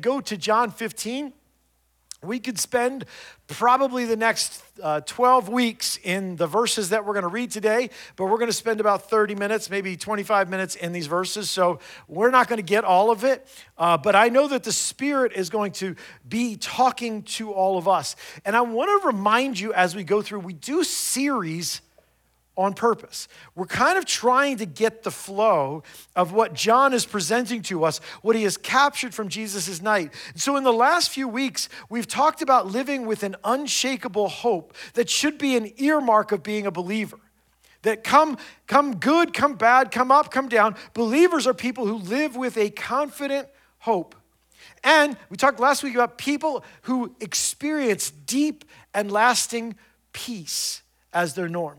go to John 15, we could spend probably the next uh, 12 weeks in the verses that we're going to read today, but we're going to spend about 30 minutes, maybe 25 minutes in these verses. So we're not going to get all of it, uh, but I know that the Spirit is going to be talking to all of us. And I want to remind you as we go through, we do series on purpose. We're kind of trying to get the flow of what John is presenting to us, what he has captured from Jesus' night. And so, in the last few weeks, we've talked about living with an unshakable hope that should be an earmark of being a believer. That come, come good, come bad, come up, come down. Believers are people who live with a confident hope. And we talked last week about people who experience deep and lasting peace as their norm.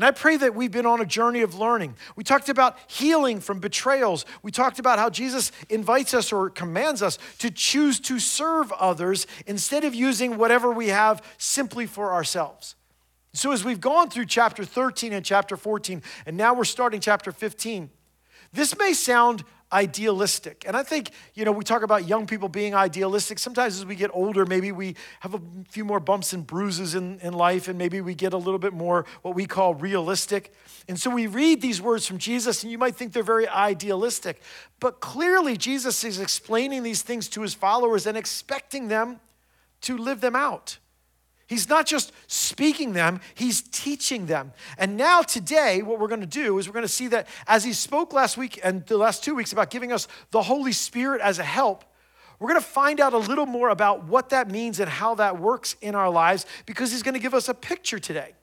And I pray that we've been on a journey of learning. We talked about healing from betrayals. We talked about how Jesus invites us or commands us to choose to serve others instead of using whatever we have simply for ourselves. So, as we've gone through chapter 13 and chapter 14, and now we're starting chapter 15, this may sound idealistic. And I think, you know, we talk about young people being idealistic. Sometimes as we get older, maybe we have a few more bumps and bruises in, in life, and maybe we get a little bit more what we call realistic. And so we read these words from Jesus, and you might think they're very idealistic. But clearly, Jesus is explaining these things to his followers and expecting them to live them out. He's not just speaking them, he's teaching them. And now, today, what we're going to do is we're going to see that as he spoke last week and the last two weeks about giving us the Holy Spirit as a help, we're going to find out a little more about what that means and how that works in our lives because he's going to give us a picture today.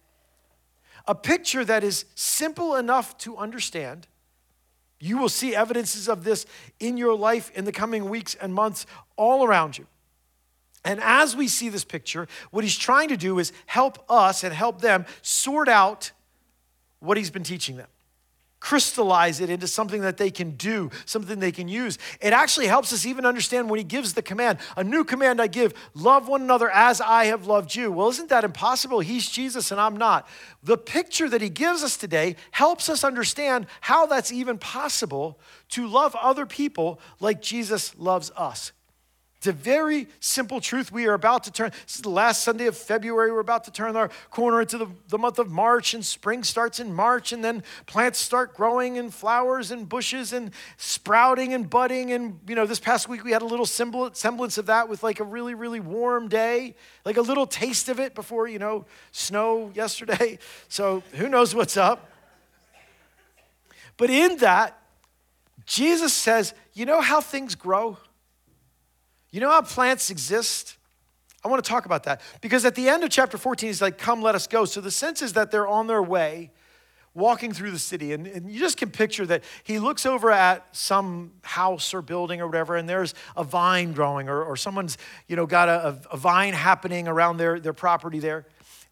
A picture that is simple enough to understand. You will see evidences of this in your life in the coming weeks and months all around you. And as we see this picture, what he's trying to do is help us and help them sort out what he's been teaching them, crystallize it into something that they can do, something they can use. It actually helps us even understand when he gives the command, a new command I give love one another as I have loved you. Well, isn't that impossible? He's Jesus and I'm not. The picture that he gives us today helps us understand how that's even possible to love other people like Jesus loves us. It's a very simple truth. We are about to turn, this is the last Sunday of February. We're about to turn our corner into the, the month of March, and spring starts in March, and then plants start growing, and flowers and bushes and sprouting and budding. And, you know, this past week we had a little semblance of that with like a really, really warm day, like a little taste of it before, you know, snow yesterday. So who knows what's up. But in that, Jesus says, you know how things grow? You know how plants exist? I want to talk about that because at the end of chapter 14, he's like, Come, let us go. So the sense is that they're on their way walking through the city. And, and, you just can picture that he looks over at some house or building or whatever, and there's a vine growing, or, or someone's, you know, got a, a vine happening around their, their property there.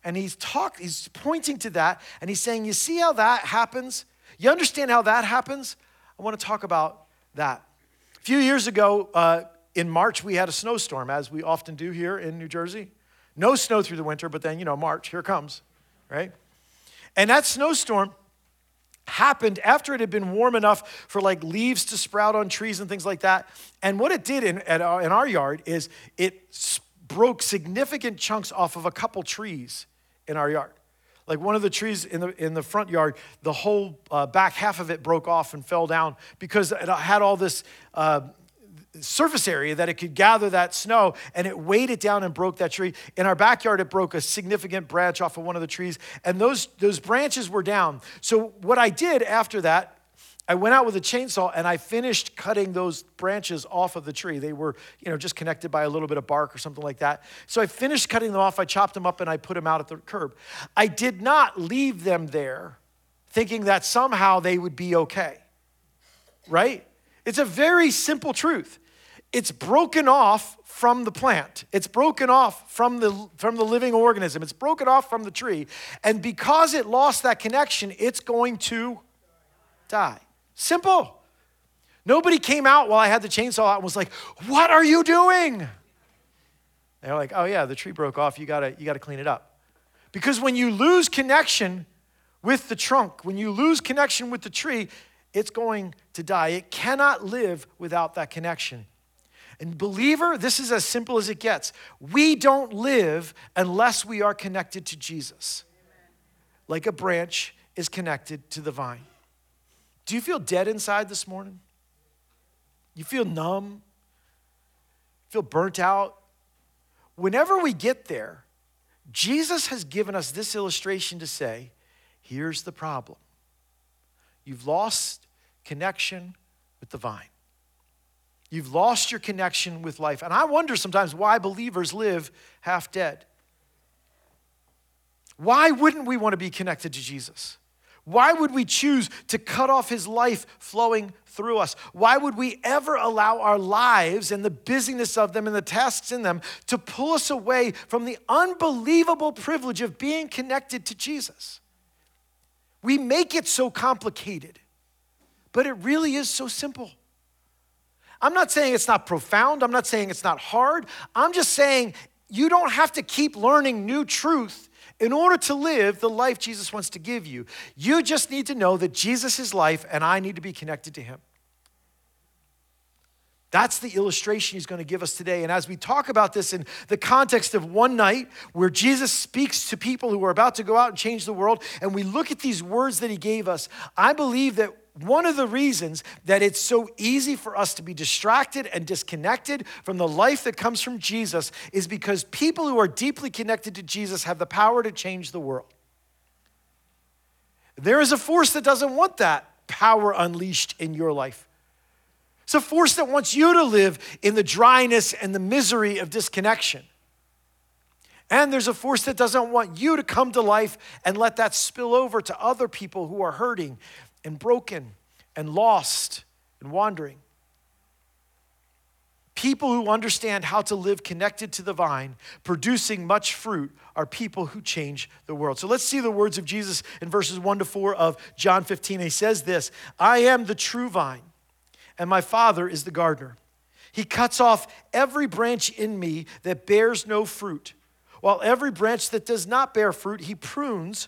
And he's talk, he's pointing to that, and he's saying, You see how that happens? You understand how that happens? I want to talk about that. A few years ago, uh, in March, we had a snowstorm, as we often do here in New Jersey. No snow through the winter, but then, you know, March, here comes, right? And that snowstorm happened after it had been warm enough for like leaves to sprout on trees and things like that. And what it did in, our, in our yard is it broke significant chunks off of a couple trees in our yard. Like one of the trees in the, in the front yard, the whole uh, back half of it broke off and fell down because it had all this uh, surface area that it could gather that snow and it weighed it down and broke that tree. In our backyard, it broke a significant branch off of one of the trees, and those, those branches were down. So, what I did after that, I went out with a chainsaw and I finished cutting those branches off of the tree. They were, you know, just connected by a little bit of bark or something like that. So I finished cutting them off, I chopped them up, and I put them out at the curb. I did not leave them there thinking that somehow they would be okay, right? It's a very simple truth it's broken off from the plant. It's broken off from the, from the living organism. It's broken off from the tree. And because it lost that connection, it's going to die. Simple. Nobody came out while I had the chainsaw out and was like, What are you doing? They're like, Oh, yeah, the tree broke off. You gotta, you gotta clean it up. Because when you lose connection with the trunk, when you lose connection with the tree, it's going to die. It cannot live without that connection. And, believer, this is as simple as it gets. We don't live unless we are connected to Jesus, like a branch is connected to the vine. Do you feel dead inside this morning? You feel numb? Feel burnt out? Whenever we get there, Jesus has given us this illustration to say here's the problem. You've lost connection with the vine. You've lost your connection with life. And I wonder sometimes why believers live half dead. Why wouldn't we want to be connected to Jesus? Why would we choose to cut off his life flowing through us? Why would we ever allow our lives and the busyness of them and the tasks in them to pull us away from the unbelievable privilege of being connected to Jesus? We make it so complicated, but it really is so simple. I'm not saying it's not profound, I'm not saying it's not hard. I'm just saying you don't have to keep learning new truth in order to live the life Jesus wants to give you. You just need to know that Jesus is life and I need to be connected to him. That's the illustration he's going to give us today. And as we talk about this in the context of one night where Jesus speaks to people who are about to go out and change the world, and we look at these words that he gave us, I believe that one of the reasons that it's so easy for us to be distracted and disconnected from the life that comes from Jesus is because people who are deeply connected to Jesus have the power to change the world. There is a force that doesn't want that power unleashed in your life. It's a force that wants you to live in the dryness and the misery of disconnection. And there's a force that doesn't want you to come to life and let that spill over to other people who are hurting and broken and lost and wandering. People who understand how to live connected to the vine, producing much fruit, are people who change the world. So let's see the words of Jesus in verses 1 to 4 of John 15. He says this I am the true vine, and my Father is the gardener. He cuts off every branch in me that bears no fruit, while every branch that does not bear fruit, he prunes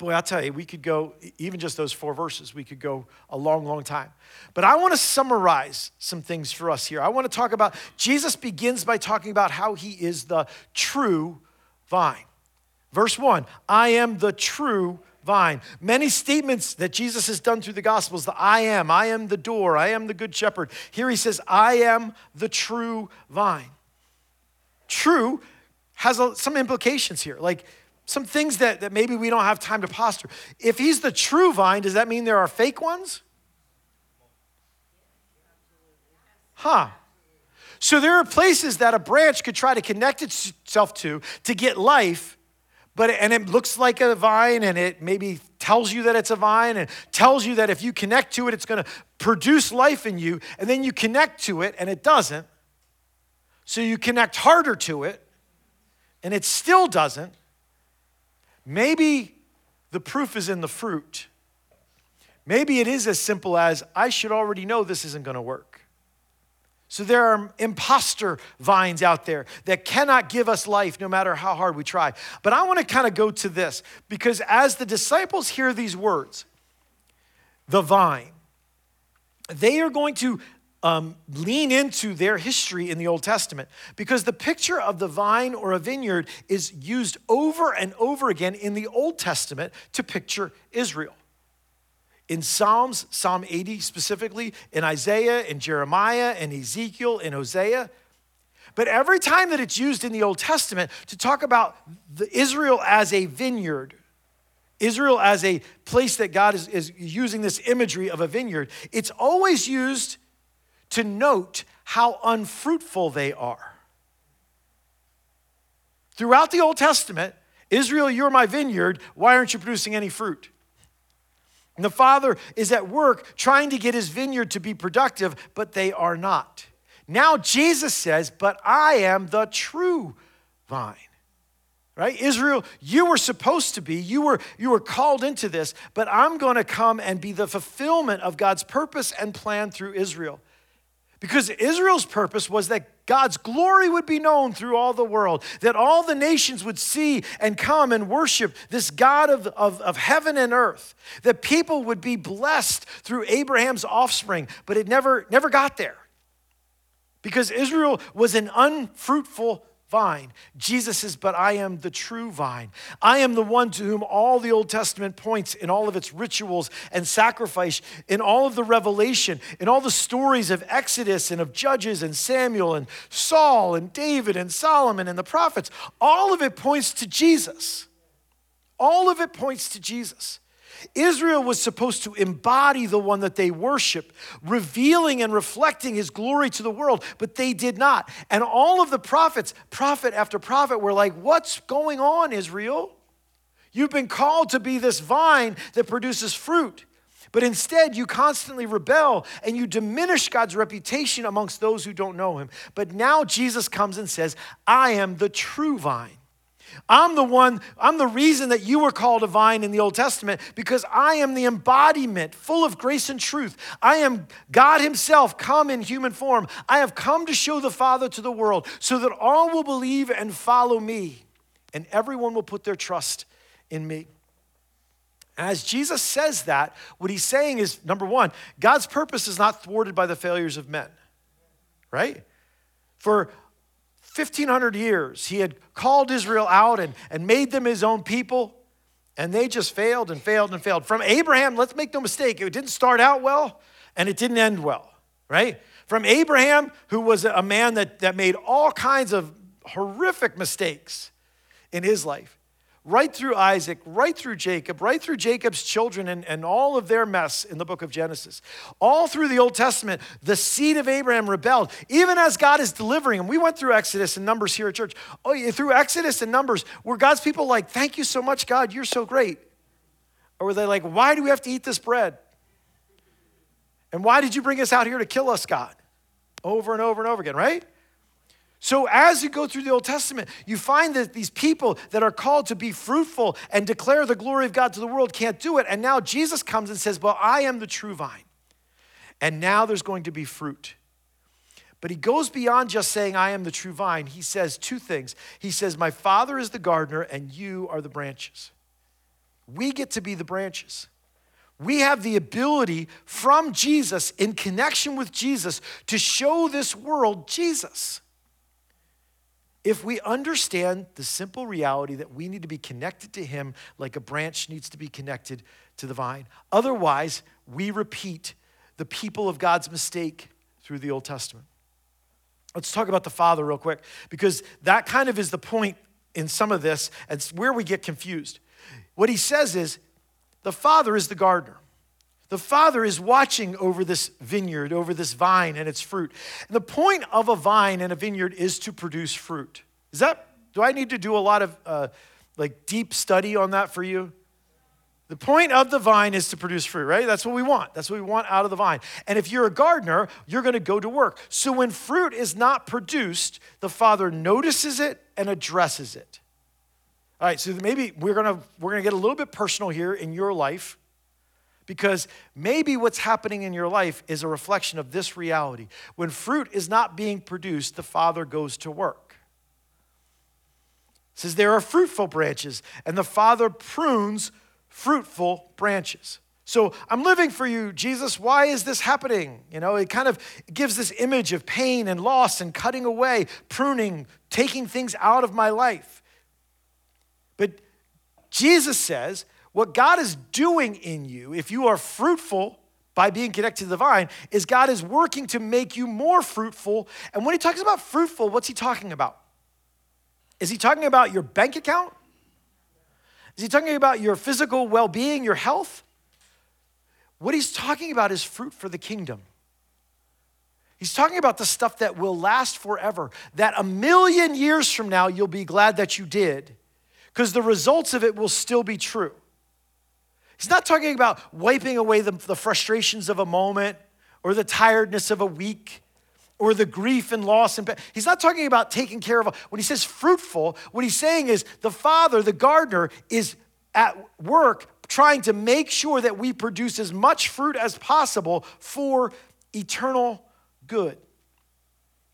Boy, I'll tell you, we could go, even just those four verses, we could go a long, long time. But I want to summarize some things for us here. I want to talk about, Jesus begins by talking about how he is the true vine. Verse one, I am the true vine. Many statements that Jesus has done through the Gospels the I am, I am the door, I am the good shepherd. Here he says, I am the true vine. True has some implications here. Like, some things that, that maybe we don't have time to posture. If he's the true vine, does that mean there are fake ones? Huh. So there are places that a branch could try to connect itself to to get life, but and it looks like a vine and it maybe tells you that it's a vine and tells you that if you connect to it it's going to produce life in you and then you connect to it and it doesn't. So you connect harder to it and it still doesn't. Maybe the proof is in the fruit. Maybe it is as simple as I should already know this isn't going to work. So there are imposter vines out there that cannot give us life no matter how hard we try. But I want to kind of go to this because as the disciples hear these words, the vine, they are going to um, lean into their history in the Old Testament because the picture of the vine or a vineyard is used over and over again in the Old Testament to picture Israel. In Psalms, Psalm 80 specifically, in Isaiah, in Jeremiah, in Ezekiel, in Hosea. But every time that it's used in the Old Testament to talk about Israel as a vineyard, Israel as a place that God is, is using this imagery of a vineyard, it's always used to note how unfruitful they are. Throughout the Old Testament, Israel, you're my vineyard. Why aren't you producing any fruit? And the father is at work trying to get his vineyard to be productive, but they are not. Now Jesus says, But I am the true vine. right israel you were supposed to be you were you were called into this but i'm going to come and be the fulfillment of god's purpose and plan through israel because Israel's purpose was that God's glory would be known through all the world, that all the nations would see and come and worship this God of, of, of heaven and earth, that people would be blessed through Abraham's offspring, but it never, never got there. Because Israel was an unfruitful vine. Jesus says, But I am the true vine. I am the one to whom all the Old Testament points in all of its rituals and sacrifice, in all of the revelation, in all the stories of Exodus and of Judges and Samuel and Saul and David and Solomon and the prophets. All of it points to Jesus. All of it points to Jesus. Israel was supposed to embody the one that they worship, revealing and reflecting his glory to the world, but they did not. And all of the prophets, prophet after prophet, were like, What's going on, Israel? You've been called to be this vine that produces fruit. But instead, you constantly rebel and you diminish God's reputation amongst those who don't know him. But now Jesus comes and says, I am the true vine. I'm the one, I'm the reason that you were called a vine in the Old Testament because I am the embodiment full of grace and truth. I am God Himself come in human form. I have come to show the Father to the world so that all will believe and follow me, and everyone will put their trust in me. As Jesus says that, what he's saying is number one, God's purpose is not thwarted by the failures of men, right? For 1,500 years, he had called Israel out and, and made them his own people, and they just failed and failed and failed. From Abraham, let's make no mistake, it didn't start out well and it didn't end well, right? From Abraham, who was a man that, that made all kinds of horrific mistakes in his life, right through Isaac, right through Jacob, right through Jacob's children and, and all of their mess in the book of Genesis. All through the Old Testament, the seed of Abraham rebelled, even as God is delivering them. We went through Exodus and Numbers here at church. Oh, through Exodus and Numbers, were God's people like, Thank you so much, God, you're so great? Or were they like, Why do we have to eat this bread? And why did you bring us out here to kill us, God? Over and over and over again, right? So, as you go through the Old Testament, you find that these people that are called to be fruitful and declare the glory of God to the world can't do it. And now Jesus comes and says, Well, I am the true vine. And now there's going to be fruit. But he goes beyond just saying, I am the true vine. He says two things. He says, My Father is the gardener, and you are the branches. We get to be the branches. We have the ability from Jesus, in connection with Jesus, to show this world Jesus if we understand the simple reality that we need to be connected to Him like a branch needs to be connected to the vine. Otherwise, we repeat the people of God's mistake through the Old Testament. Let's talk about the Father real quick, because that kind of is the point in some of this, and where we get confused. What he says is the Father is the gardener. The Father is watching over this vineyard, over this vine and its fruit. And the point of a vine and a vineyard is to produce fruit. Is that, do I need to do a lot of uh, like deep study on that for you? The point of the vine is to produce fruit, right? That's what we want. That's what we want out of the vine. And if you're a gardener, you're going to go to work. So when fruit is not produced, the Father notices it and addresses it. All right, so maybe we're going to we're going to get a little bit personal here in your life because maybe what's happening in your life is a reflection of this reality. When fruit is not being produced, the Father goes to work. It says there are fruitful branches, and the Father prunes fruitful branches. So I'm living for you, Jesus. Why is this happening? You know, it kind of gives this image of pain and loss and cutting away, pruning, taking things out of my life. But Jesus says, what God is doing in you, if you are fruitful by being connected to the vine, is God is working to make you more fruitful. And when he talks about fruitful, what's he talking about? Is he talking about your bank account? Is he talking about your physical well being, your health? What he's talking about is fruit for the kingdom. He's talking about the stuff that will last forever, that a million years from now you'll be glad that you did, because the results of it will still be true. He's not talking about wiping away the, the frustrations of a moment or the tiredness of a week or the grief and loss and he's not talking about taking care of when he says fruitful what he's saying is the father the gardener is at work trying to make sure that we produce as much fruit as possible for eternal good.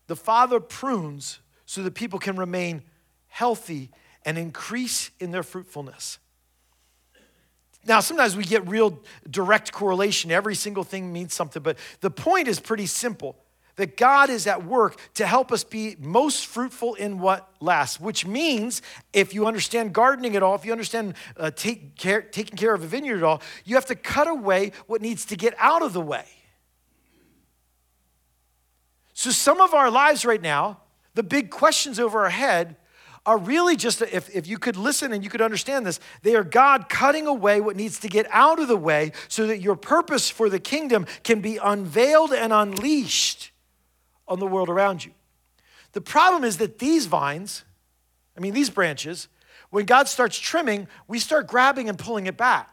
The father prunes so that people can remain healthy and increase in their fruitfulness now, sometimes we get real direct correlation. Every single thing means something, but the point is pretty simple that God is at work to help us be most fruitful in what lasts, which means if you understand gardening at all, if you understand uh, take care, taking care of a vineyard at all, you have to cut away what needs to get out of the way. So, some of our lives right now, the big questions over our head are really just, if, if you could listen and you could understand this, they are God cutting away what needs to get out of the way so that your purpose for the kingdom can be unveiled and unleashed on the world around you. The problem is that these vines, I mean, these branches, when God starts trimming, we start grabbing and pulling it back.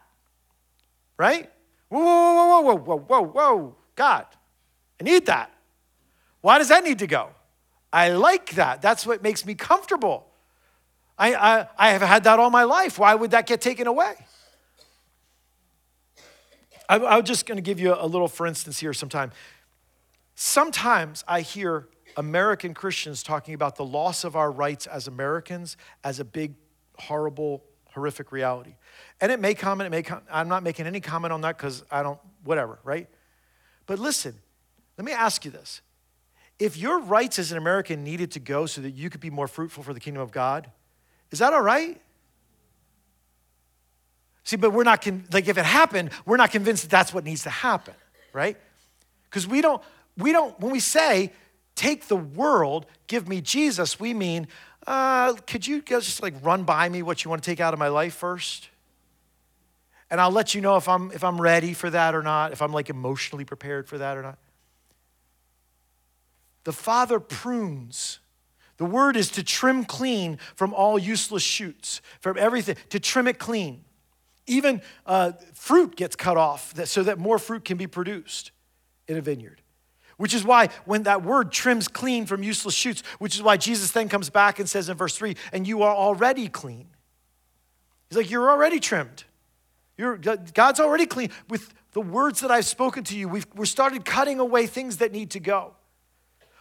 Right? Whoa, whoa, whoa, whoa, whoa, whoa, whoa, whoa, God, I need that. Why does that need to go? I like that. That's what makes me comfortable. I, I, I have had that all my life. Why would that get taken away? I, I'm just going to give you a little for instance here sometime. Sometimes I hear American Christians talking about the loss of our rights as Americans as a big, horrible, horrific reality. And it may come and it may come. I'm not making any comment on that because I don't, whatever, right? But listen, let me ask you this. If your rights as an American needed to go so that you could be more fruitful for the kingdom of God, is that all right? See, but we're not, con- like, if it happened, we're not convinced that that's what needs to happen, right? Because we don't, we don't, when we say, take the world, give me Jesus, we mean, uh, could you just like run by me what you want to take out of my life first? And I'll let you know if I'm, if I'm ready for that or not, if I'm like emotionally prepared for that or not. The Father prunes the word is to trim clean from all useless shoots, from everything, to trim it clean. Even uh, fruit gets cut off that, so that more fruit can be produced in a vineyard. Which is why when that word trims clean from useless shoots, which is why Jesus then comes back and says in verse 3, and you are already clean. He's like, you're already trimmed. You're, God's already clean. With the words that I've spoken to you, we've, we're started cutting away things that need to go.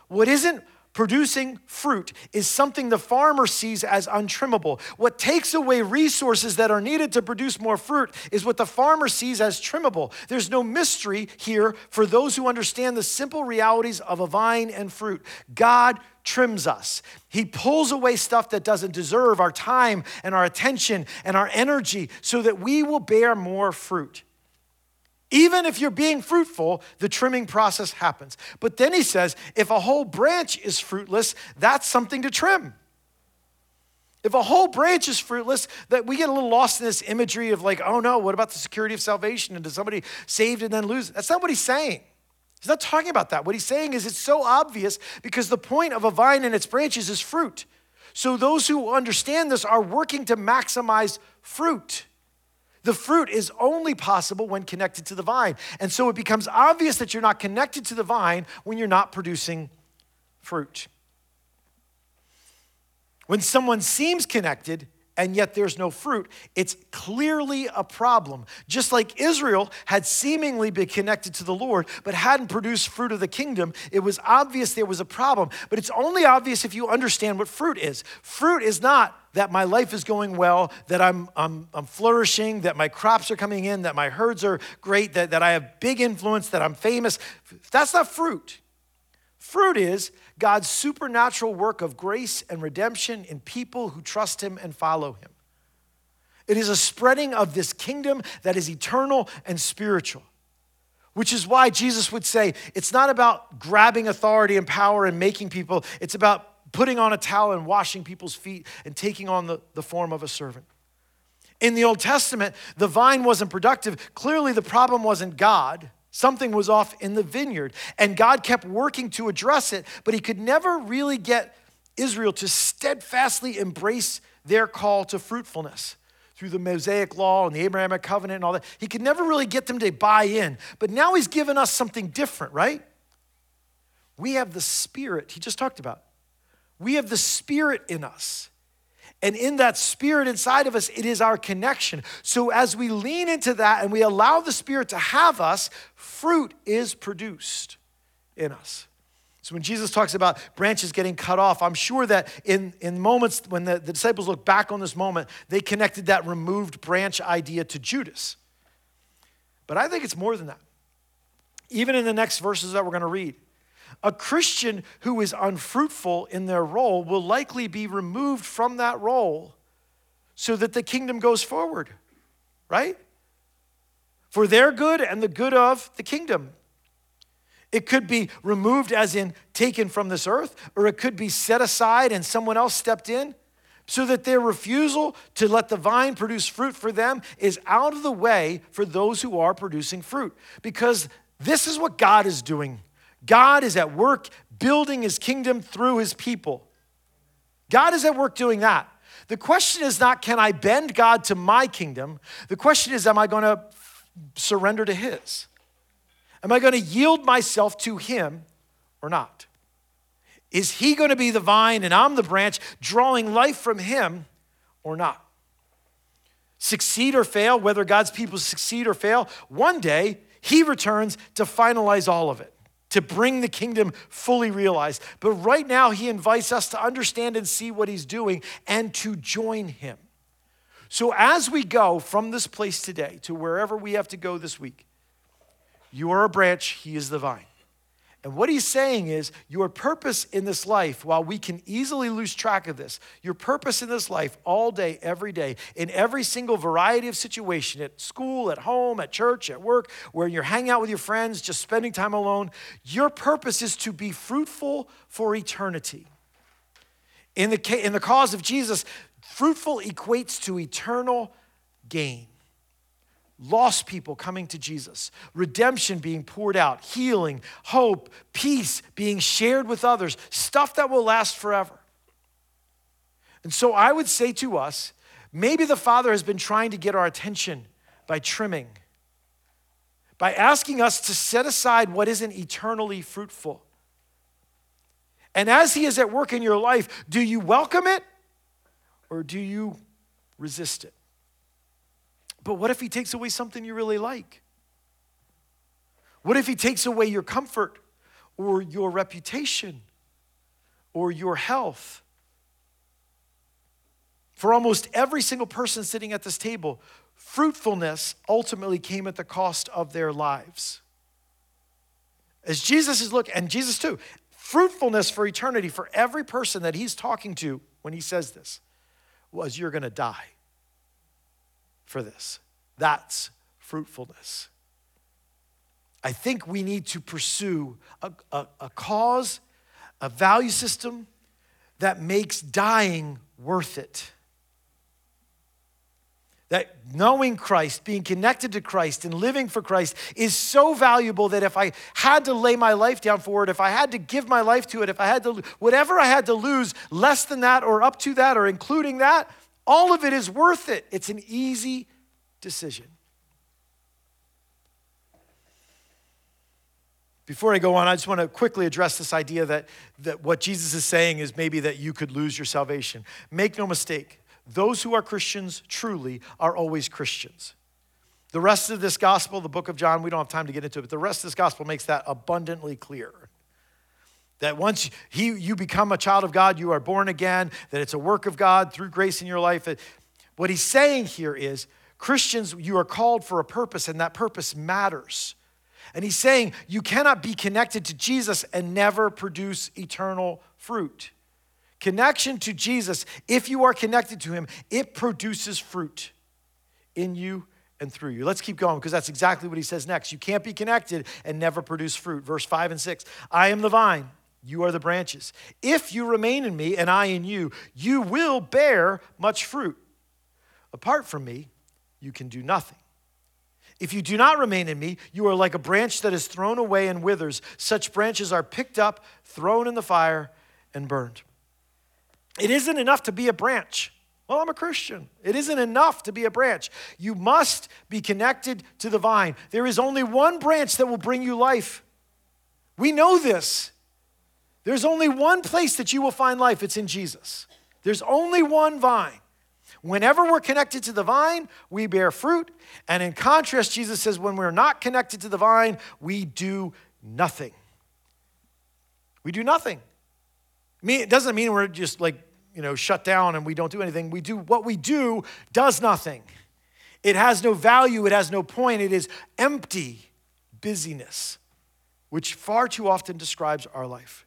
What isn't producing fruit is something the farmer sees as untrimmable. What takes away resources that are needed to produce more fruit is what the farmer sees as trimmable. There's no mystery here for those who understand the simple realities of a vine and fruit. God trims us. He pulls away stuff that doesn't deserve our time and our attention and our energy so that we will bear more fruit. Even if you're being fruitful, the trimming process happens. But then he says, if a whole branch is fruitless, that's something to trim. If a whole branch is fruitless, that we get a little lost in this imagery of like, oh no, what about the security of salvation? And does somebody saved and then lose? That's not what he's saying. He's not talking about that. What he's saying is it's so obvious because the point of a vine and its branches is fruit. So those who understand this are working to maximize fruit. The fruit is only possible when connected to the vine. And so it becomes obvious that you're not connected to the vine when you're not producing fruit. When someone seems connected, and yet there's no fruit. It's clearly a problem. Just like Israel had seemingly been connected to the Lord, but hadn't produced fruit of the kingdom, it was obvious there was a problem. But it's only obvious if you understand what fruit is. Fruit is not that my life is going well, that I'm, I'm, I'm flourishing, that my crops are coming in, that my herds are great, that, that I have big influence, that I'm famous. That's not fruit. Fruit is God's supernatural work of grace and redemption in people who trust Him and follow Him. It is a spreading of this kingdom that is eternal and spiritual, which is why Jesus would say it's not about grabbing authority and power and making people, it's about putting on a towel and washing people's feet and taking on the, the form of a servant. In the Old Testament, the vine wasn't productive. Clearly, the problem wasn't God. Something was off in the vineyard, and God kept working to address it, but He could never really get Israel to steadfastly embrace their call to fruitfulness through the Mosaic law and the Abrahamic covenant and all that. He could never really get them to buy in. But now He's given us something different, right? We have the Spirit, he just talked about. We have the Spirit in us. And in that spirit inside of us, it is our connection. So as we lean into that and we allow the Spirit to have us, fruit is produced in us. So when Jesus talks about branches getting cut off, I'm sure that in, in moments when the, the disciples look back on this moment, they connected that removed branch idea to Judas. But I think it's more than that. Even in the next verses that we're going to read, a Christian who is unfruitful in their role will likely be removed from that role so that the kingdom goes forward, right? For their good and the good of the kingdom. It could be removed, as in taken from this earth, or it could be set aside and someone else stepped in so that their refusal to let the vine produce fruit for them is out of the way for those who are producing fruit. Because this is what God is doing. God is at work building his kingdom through his people. God is at work doing that. The question is not, can I bend God to my kingdom? The question is, am I going to surrender to his? Am I going to yield myself to him or not? Is he going to be the vine and I'm the branch, drawing life from him or not? Succeed or fail, whether God's people succeed or fail, one day he returns to finalize all of it, to bring the kingdom fully realized. But right now, he invites us to understand and see what he's doing and to join him. So as we go from this place today to wherever we have to go this week, you are a branch, He is the vine. And what he's saying is, your purpose in this life, while we can easily lose track of this, your purpose in this life all day, every day, in every single variety of situation at school, at home, at church, at work, where you're hanging out with your friends, just spending time alone, your purpose is to be fruitful for eternity. In the, in the cause of Jesus, fruitful equates to eternal gain lost people coming to Jesus, redemption being poured out, healing, hope, peace being shared with others, stuff that will last forever. And so I would say to us, maybe the Father has been trying to get our attention by trimming, by asking us to set aside what isn't eternally fruitful. And as He is at work in your life, do you welcome it or do you resist it? But what if he takes away something you really like? What if he takes away your comfort or your reputation or your health? For almost every single person sitting at this table, fruitfulness ultimately came at the cost of their lives. As Jesus is looking, and Jesus too, fruitfulness for eternity for every person that he's talking to when he says this was you're going to die for this. That's fruitfulness. I think we need to pursue a, a, a, cause, a value system that makes dying worth it. That knowing Christ, being connected to Christ, and living for Christ is so valuable that if I had to lay my life down for it, if I had to give my life to it, if I had to, whatever I had to lose, less than that or up to that or including that, all of it is worth it. It's an easy decision. Before I go on, I just want to quickly address this idea that, that what Jesus is saying is maybe that you could lose your salvation. Make no mistake, those who are Christians truly are always Christians. The rest of this gospel, the book of John, we don't have time to get into it, but the rest of this gospel makes that abundantly clear. That once he, you become a child of God, you are born again, that it's a work of God through grace in your life. What he's saying here is Christians, you are called for a purpose, and that purpose matters. And he's saying you cannot be connected to Jesus and never produce eternal fruit. Connection to Jesus, if you are connected to him, it produces fruit in you and through you. Let's keep going because that's exactly what he says next. You can't be connected and never produce fruit. Verse 5 and 6 I am the vine, you are the branches. If you remain in me and I in you, you will bear much fruit. Apart from me, you can do nothing. If you do not remain in me, you are like a branch that is thrown away and withers. Such branches are picked up, thrown in the fire, and burned. It isn't enough to be a branch. Well, I'm a Christian. It isn't enough to be a branch. You must be connected to the vine. There is only one branch that will bring you life. We know this. There's only one place that you will find life, it's in Jesus. There's only one vine. Whenever we're connected to the vine, we bear fruit. And in contrast, Jesus says, when we're not connected to the vine, we do nothing. We do nothing. It doesn't mean we're just like, you know, shut down and we don't do anything. We do what we do does nothing. It has no value, it has no point. It is empty busyness, which far too often describes our life.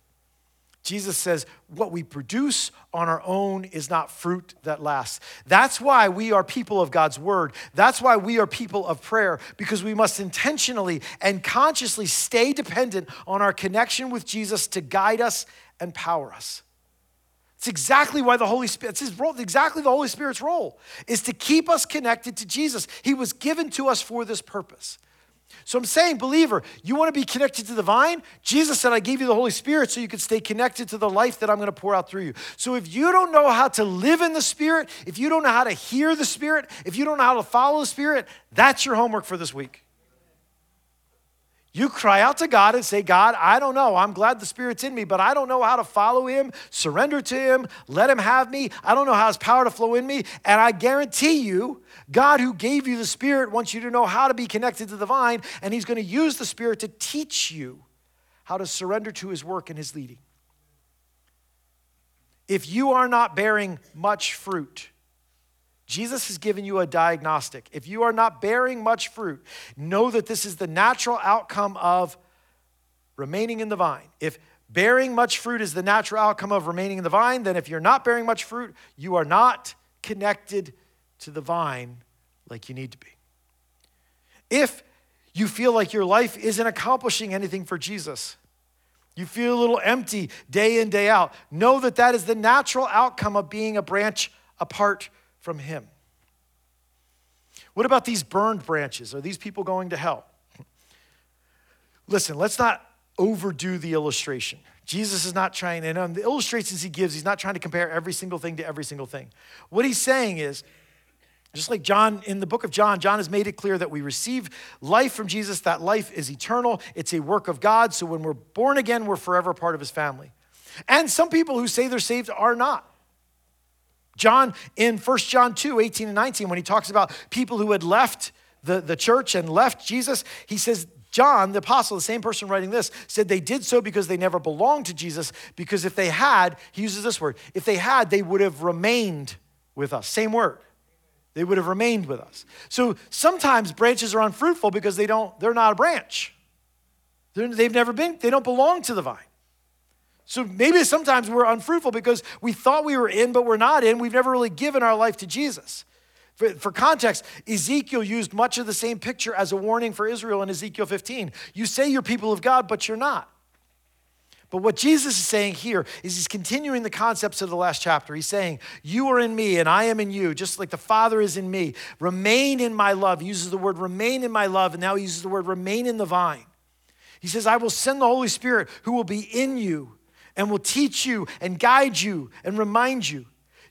Jesus says, what we produce on our own is not fruit that lasts. That's why we are people of God's word. That's why we are people of prayer, because we must intentionally and consciously stay dependent on our connection with Jesus to guide us and power us. It's exactly why the Holy Spirit, it's role, exactly the Holy Spirit's role, is to keep us connected to Jesus. He was given to us for this purpose. So I'm saying, believer, you want to be connected to the vine? Jesus said, I gave you the Holy Spirit so you could stay connected to the life that I'm going to pour out through you. So if you don't know how to live in the Spirit, if you don't know how to hear the Spirit, if you don't know how to follow the Spirit, that's your homework for this week. You cry out to God and say, God, I don't know. I'm glad the Spirit's in me, but I don't know how to follow Him, surrender to Him, let Him have me. I don't know how His power to flow in me. And I guarantee you, God, who gave you the Spirit, wants you to know how to be connected to the vine, and He's going to use the Spirit to teach you how to surrender to His work and His leading. If you are not bearing much fruit, Jesus has given you a diagnostic. If you are not bearing much fruit, know that this is the natural outcome of remaining in the vine. If bearing much fruit is the natural outcome of remaining in the vine, then if you're not bearing much fruit, you are not connected to the vine like you need to be. If you feel like your life isn't accomplishing anything for Jesus, you feel a little empty day in, day out, know that that is the natural outcome of being a branch apart from Him. What about these burned branches? Are these people going to hell? Listen, let's not overdo the illustration. Jesus is not trying, and on the illustrations he gives, he's not trying to compare every single thing to every single thing. What he's saying is, just like John, in the book of John, John has made it clear that we receive life from Jesus. That life is eternal, it's a work of God. So when we're born again, we're forever part of his family. And some people who say they're saved are not. John, in 1 John 2 18 and 19, when he talks about people who had left the, the church and left Jesus, he says, John, the apostle, the same person writing this, said they did so because they never belonged to Jesus. Because if they had, he uses this word, if they had, they would have remained with us. Same word. They would have remained with us. So sometimes branches are unfruitful because they don't, they're not a branch. they they've never been, they don't belong to the vine. So maybe sometimes we're unfruitful because we thought we were in, but we're not in. We've never really given our life to Jesus. For, for, context, Ezekiel used much of the same picture as a warning for Israel in Ezekiel 15. You say you're people of God, but you're not. But what Jesus is saying here is he's continuing the concepts of the last chapter. He's saying, You are in me and I am in you, just like the Father is in me. Remain in my love. He uses the word remain in my love, and now he uses the word remain in the vine. He says, I will send the Holy Spirit who will be in you and will teach you and guide you and remind you.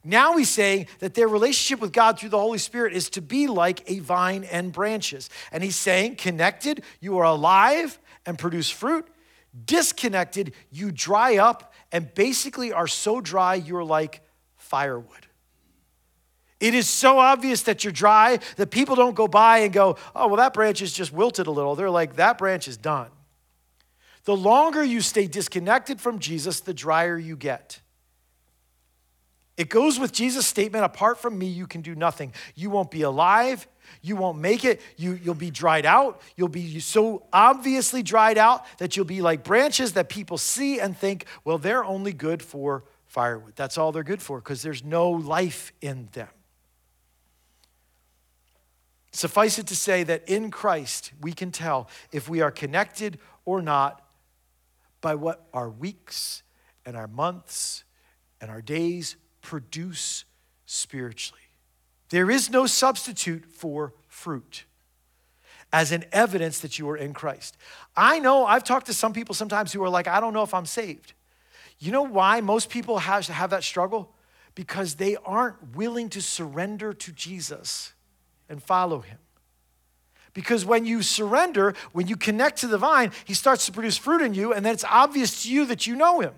Now he's saying that their relationship with God through the Holy Spirit is to be like a vine and branches. And he's saying, connected, you are alive and produce fruit. Disconnected, you dry up and basically are so dry you're like firewood. It is so obvious that you're dry that people don't go by and go, oh, well, that branch is just wilted a little. They're like, that branch is done. The longer you stay disconnected from Jesus, the drier you get. It goes with Jesus' statement apart from me, you can do nothing. You won't be alive. You won't make it. You, you'll be dried out. You'll be so obviously dried out that you'll be like branches that people see and think, well, they're only good for firewood. That's all they're good for because there's no life in them. Suffice it to say that in Christ, we can tell if we are connected or not by what our weeks and our months and our days produce spiritually. There is no substitute for fruit as an evidence that you are in Christ. I know I've talked to some people sometimes who are like, I don't know if I'm saved. You know why most people have, to have that struggle? Because they aren't willing to surrender to Jesus and follow him. Because when you surrender, when you connect to the vine, he starts to produce fruit in you, and then it's obvious to you that you know him.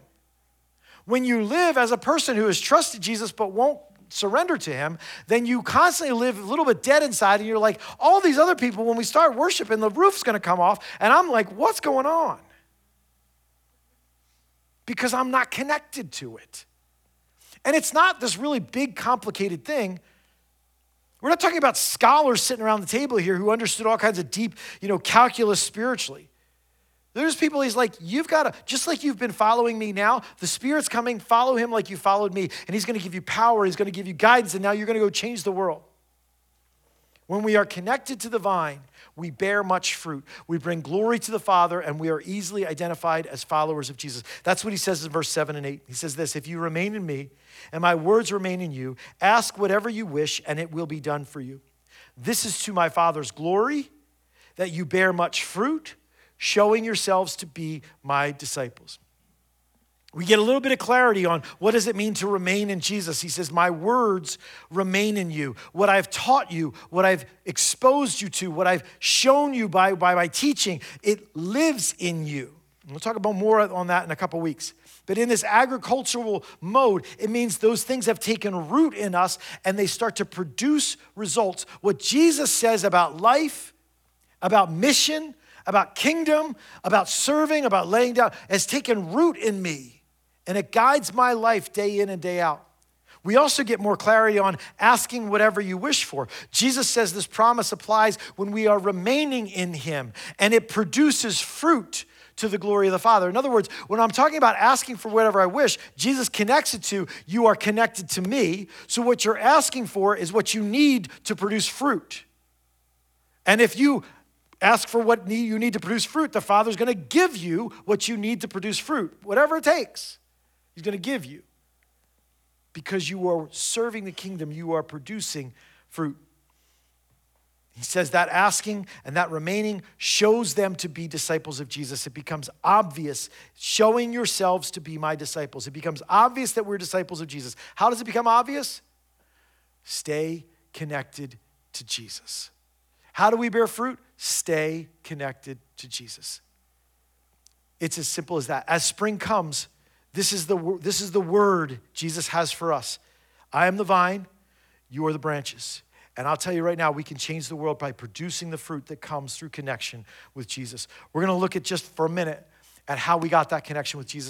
When you live as a person who has trusted Jesus but won't surrender to him, then you constantly live a little bit dead inside and you're like, all these other people, when we start worshiping, the roof's gonna come off. And I'm like, what's going on? Because I'm not connected to it. And it's not this really big, complicated thing. We're not talking about scholars sitting around the table here who understood all kinds of deep, you know, calculus spiritually. There's people he's like, you've got to, just like you've been following me now, the Spirit's coming, follow him like you followed me, and he's going to give you power, he's going to give you guidance, and now you're going to go change the world. When we are connected to the vine, we bear much fruit. We bring glory to the Father, and we are easily identified as followers of Jesus. That's what he says in verse 7 and 8. He says this If you remain in me, and my words remain in you, ask whatever you wish, and it will be done for you. This is to my Father's glory, that you bear much fruit showing yourselves to be my disciples. We get a little bit of clarity on what does it mean to remain in Jesus. He says, "My words remain in you. What I've taught you, what I've exposed you to, what I've shown you by, by my teaching, it lives in you." we'll talk about more on that in a couple weeks. But in this agricultural mode, it means those things have taken root in us and they start to produce results. What Jesus says about life, about mission, about kingdom, about serving, about laying down, has taken root in me. And it guides my life day in and day out. We also get more clarity on asking whatever you wish for. Jesus says this promise applies when we are remaining in Him and it produces fruit to the glory of the Father. In other words, when I'm talking about asking for whatever I wish, Jesus connects it to you are connected to me. So what you're asking for is what you need to produce fruit. And if you Ask for what you need to produce fruit. The Father's going to give you what you need to produce fruit, whatever it takes. He's going to give you. Because you are serving the kingdom, you are producing fruit. He says that asking and that remaining shows them to be disciples of Jesus. It becomes obvious, showing yourselves to be my disciples. It becomes obvious that we're disciples of Jesus. How does it become obvious? Stay connected to Jesus. How do we bear fruit? Stay connected to Jesus. It's as simple as that. As spring comes, this is the, this is the word Jesus has for us. I am the vine, you are the branches. And I'll tell you right now, we can change the world by producing the fruit that comes through connection with Jesus. We're going to look at just for a minute at how we got that connection with Jesus.